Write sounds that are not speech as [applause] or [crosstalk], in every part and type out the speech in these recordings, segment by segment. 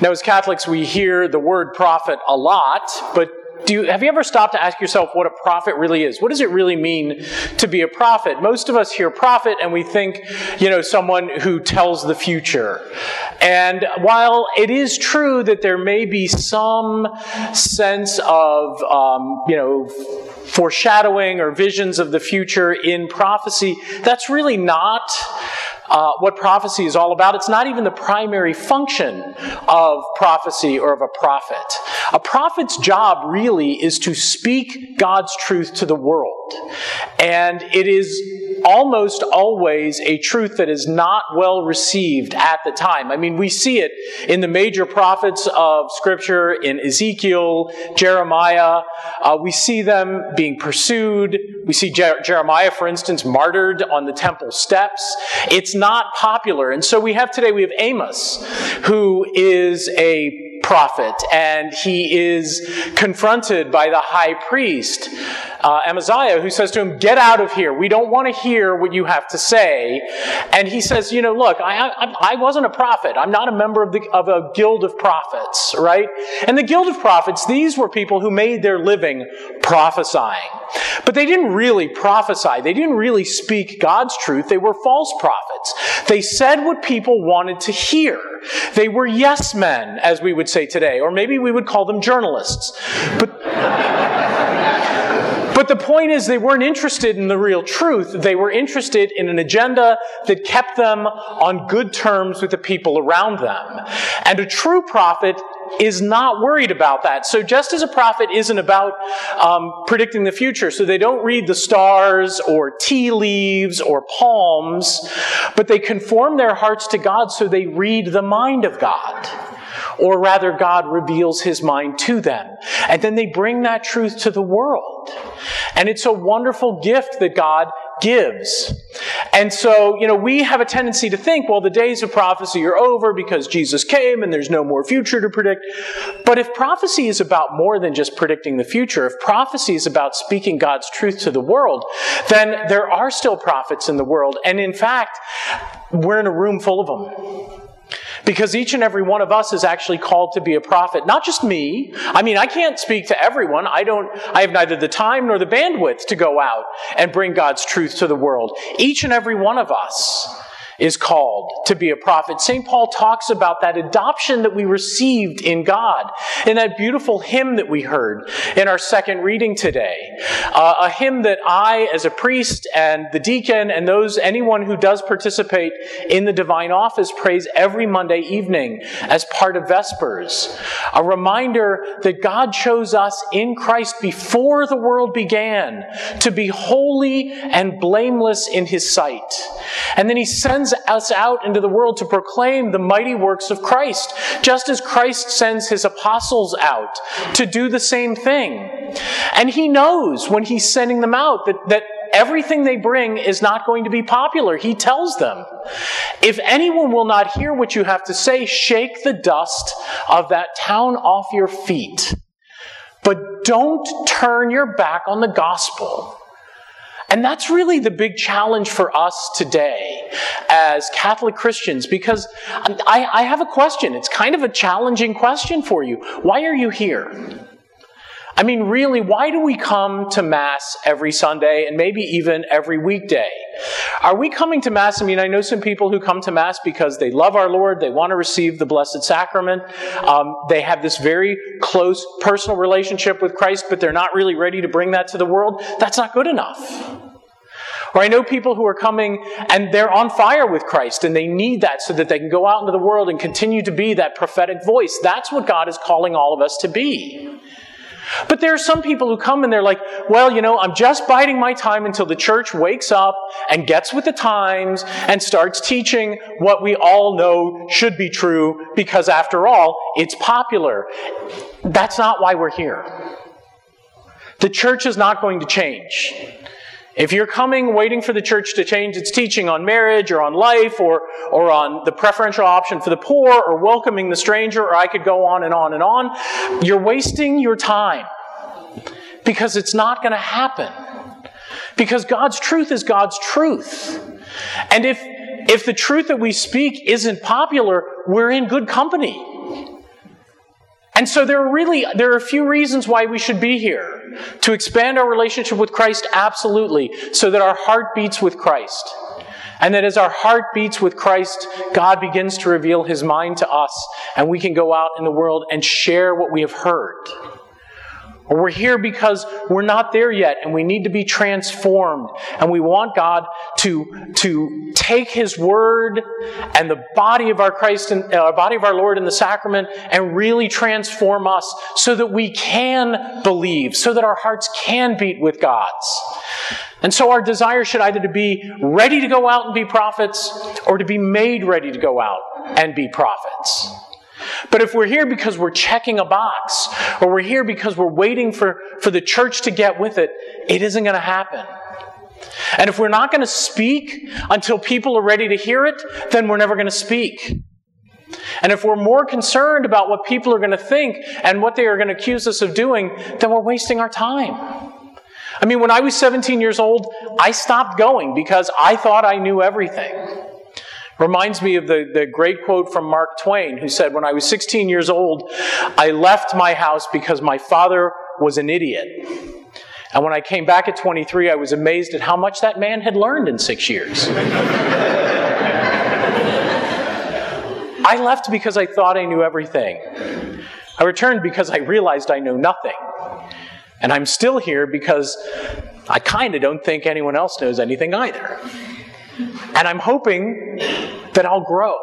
Now, as Catholics, we hear the word prophet a lot, but do you, have you ever stopped to ask yourself what a prophet really is? What does it really mean to be a prophet? Most of us hear prophet and we think, you know, someone who tells the future. And while it is true that there may be some sense of, um, you know, foreshadowing or visions of the future in prophecy, that's really not uh, what prophecy is all about. It's not even the primary function of prophecy or of a prophet. A prophet's job really is to speak God's truth to the world. And it is almost always a truth that is not well received at the time. I mean, we see it in the major prophets of Scripture, in Ezekiel, Jeremiah. Uh, we see them being pursued. We see Jer- Jeremiah, for instance, martyred on the temple steps. It's not popular. And so we have today, we have Amos, who is a prophet, and he is confronted by the high priest, uh, Amaziah, who says to him, Get out of here. We don't want to hear what you have to say. And he says, You know, look, I, I, I wasn't a prophet. I'm not a member of, the, of a guild of prophets, right? And the guild of prophets, these were people who made their living prophesying. But they didn't really prophesy. They didn't really speak God's truth. They were false prophets. They said what people wanted to hear. They were yes men, as we would say today, or maybe we would call them journalists. But but the point is, they weren't interested in the real truth. They were interested in an agenda that kept them on good terms with the people around them. And a true prophet is not worried about that. So just as a prophet isn't about um, predicting the future, so they don't read the stars or tea leaves or palms, but they conform their hearts to God so they read the mind of God. Or rather, God reveals his mind to them. And then they bring that truth to the world. And it's a wonderful gift that God gives. And so, you know, we have a tendency to think, well, the days of prophecy are over because Jesus came and there's no more future to predict. But if prophecy is about more than just predicting the future, if prophecy is about speaking God's truth to the world, then there are still prophets in the world. And in fact, we're in a room full of them. Because each and every one of us is actually called to be a prophet. Not just me. I mean, I can't speak to everyone. I don't, I have neither the time nor the bandwidth to go out and bring God's truth to the world. Each and every one of us is called to be a prophet. St. Paul talks about that adoption that we received in God in that beautiful hymn that we heard in our second reading today. Uh, a hymn that I, as a priest and the deacon and those, anyone who does participate in the divine office prays every Monday evening as part of Vespers. A reminder that God chose us in Christ before the world began to be holy and blameless in his sight. And then he sends sends us out into the world to proclaim the mighty works of Christ, just as Christ sends his apostles out to do the same thing. And he knows when he's sending them out that, that everything they bring is not going to be popular. He tells them, if anyone will not hear what you have to say, shake the dust of that town off your feet. But don't turn your back on the gospel. And that's really the big challenge for us today as Catholic Christians because I, I, have a question. It's kind of a challenging question for you. Why are you here? I mean, really, why do we come to Mass every Sunday and maybe even every weekday? Are we coming to Mass? I mean, I know some people who come to Mass because they love our Lord, they want to receive the Blessed Sacrament, um, they have this very close personal relationship with Christ, but they're not really ready to bring that to the world. That's not good enough. Or I know people who are coming and they're on fire with Christ and they need that so that they can go out into the world and continue to be that prophetic voice. That's what God is calling all of us to be. But there are some people who come and they're like, well, you know, I'm just biding my time until the church wakes up and gets with the times and starts teaching what we all know should be true because after all, it's popular. That's not why we're here. The church is not going to change. If you're coming waiting for the church to change its teaching on marriage or on life or, or on the preferential option for the poor or welcoming the stranger, or I could go on and on and on, you're wasting your time because it's not going to happen. Because God's truth is God's truth. And if, if the truth that we speak isn't popular, we're in good company. And so there are really there are a few reasons why we should be here. To expand our relationship with Christ absolutely, so that our heart beats with Christ. And that as our heart beats with Christ, God begins to reveal his mind to us and we can go out in the world and share what we have heard. Or we're here because we're not there yet and we need to be transformed. And we want God to, to take His Word and the body of our Christ and uh, body of our Lord in the sacrament and really transform us so that we can believe, so that our hearts can beat with God's. And so our desire should either to be ready to go out and be prophets or to be made ready to go out and be prophets. But if we're here because we're checking a box, or we're here because we're waiting for, for the church to get with it, it isn't going to happen. And if we're not going to speak until people are ready to hear it, then we're never going to speak. And if we're more concerned about what people are going to think and what they are going to accuse us of doing, then we're wasting our time. I mean, when I was 17 years old, I stopped going because I thought I knew everything. Reminds me of the, the great quote from Mark Twain, who said, When I was 16 years old, I left my house because my father was an idiot. And when I came back at 23, I was amazed at how much that man had learned in six years. [laughs] I left because I thought I knew everything. I returned because I realized I know nothing. And I'm still here because I kind of don't think anyone else knows anything either. And I'm hoping that I'll grow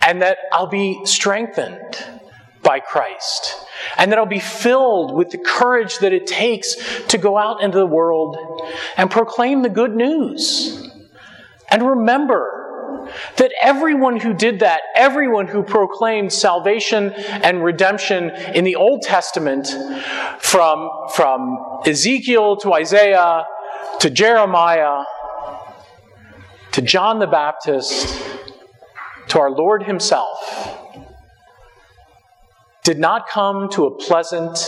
and that I'll be strengthened by Christ and that I'll be filled with the courage that it takes to go out into the world and proclaim the good news. And remember that everyone who did that, everyone who proclaimed salvation and redemption in the Old Testament, from, from Ezekiel to Isaiah to Jeremiah, to John the Baptist, to our Lord Himself, did not come to a pleasant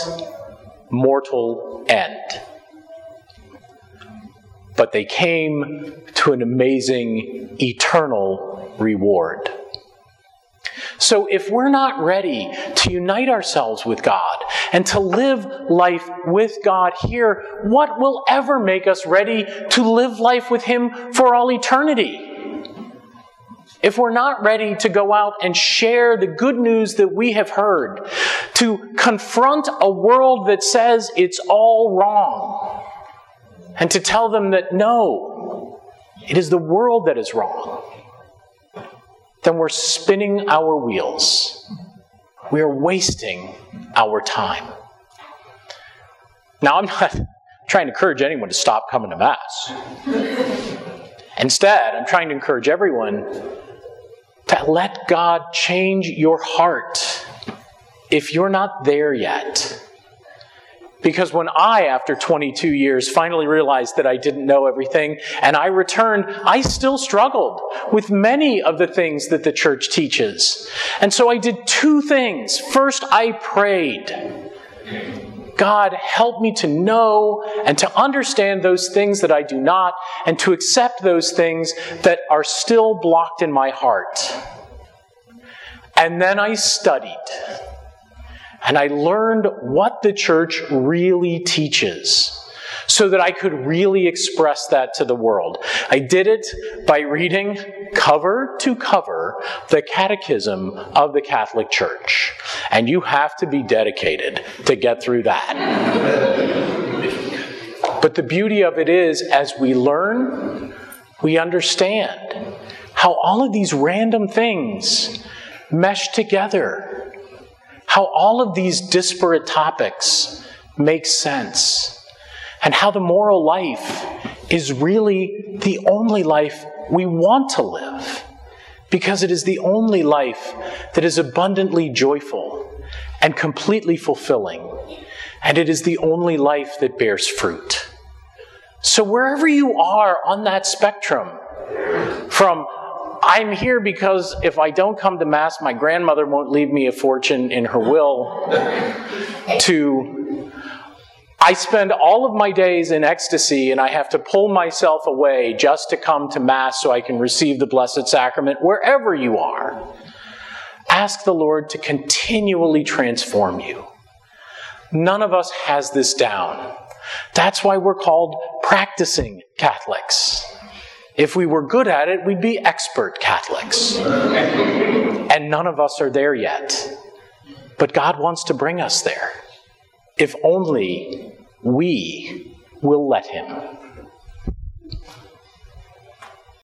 mortal end. But they came to an amazing eternal reward. So, if we're not ready to unite ourselves with God and to live life with God here, what will ever make us ready to live life with Him for all eternity? If we're not ready to go out and share the good news that we have heard, to confront a world that says it's all wrong, and to tell them that no, it is the world that is wrong, then we're spinning our wheels. We are wasting our time. Now, I'm not [laughs] trying to encourage anyone to stop coming to Mass. Instead, I'm trying to encourage everyone to let God change your heart if you're not there yet. Because when I, after 22 years, finally realized that I didn't know everything and I returned, I still struggled with many of the things that the church teaches. And so I did two things. First, I prayed. God, help me to know and to understand those things that I do not, and to accept those things that are still blocked in my heart. And then I studied. And I learned what the church really teaches so that I could really express that to the world. I did it by reading cover to cover the Catechism of the Catholic Church. And you have to be dedicated to get through that. but the beauty of it is, as we learn, we understand how all of these random things mesh together, how all of these disparate topics make sense and how the moral life is really the only life we want to live because it is the only life that is abundantly joyful and completely fulfilling, and it is the only life that bears fruit. So, wherever you are on that spectrum, from I'm here because if I don't come to Mass, my grandmother won't leave me a fortune in her will, to I spend all of my days in ecstasy and I have to pull myself away just to come to Mass so I can receive the Blessed Sacrament wherever you are. Ask the Lord to continually transform you. None of us has this down. That's why we're called practicing Catholics. If we were good at it, we'd be expert Catholics. And none of us are there yet. But God wants to bring us there. If only we will let Him.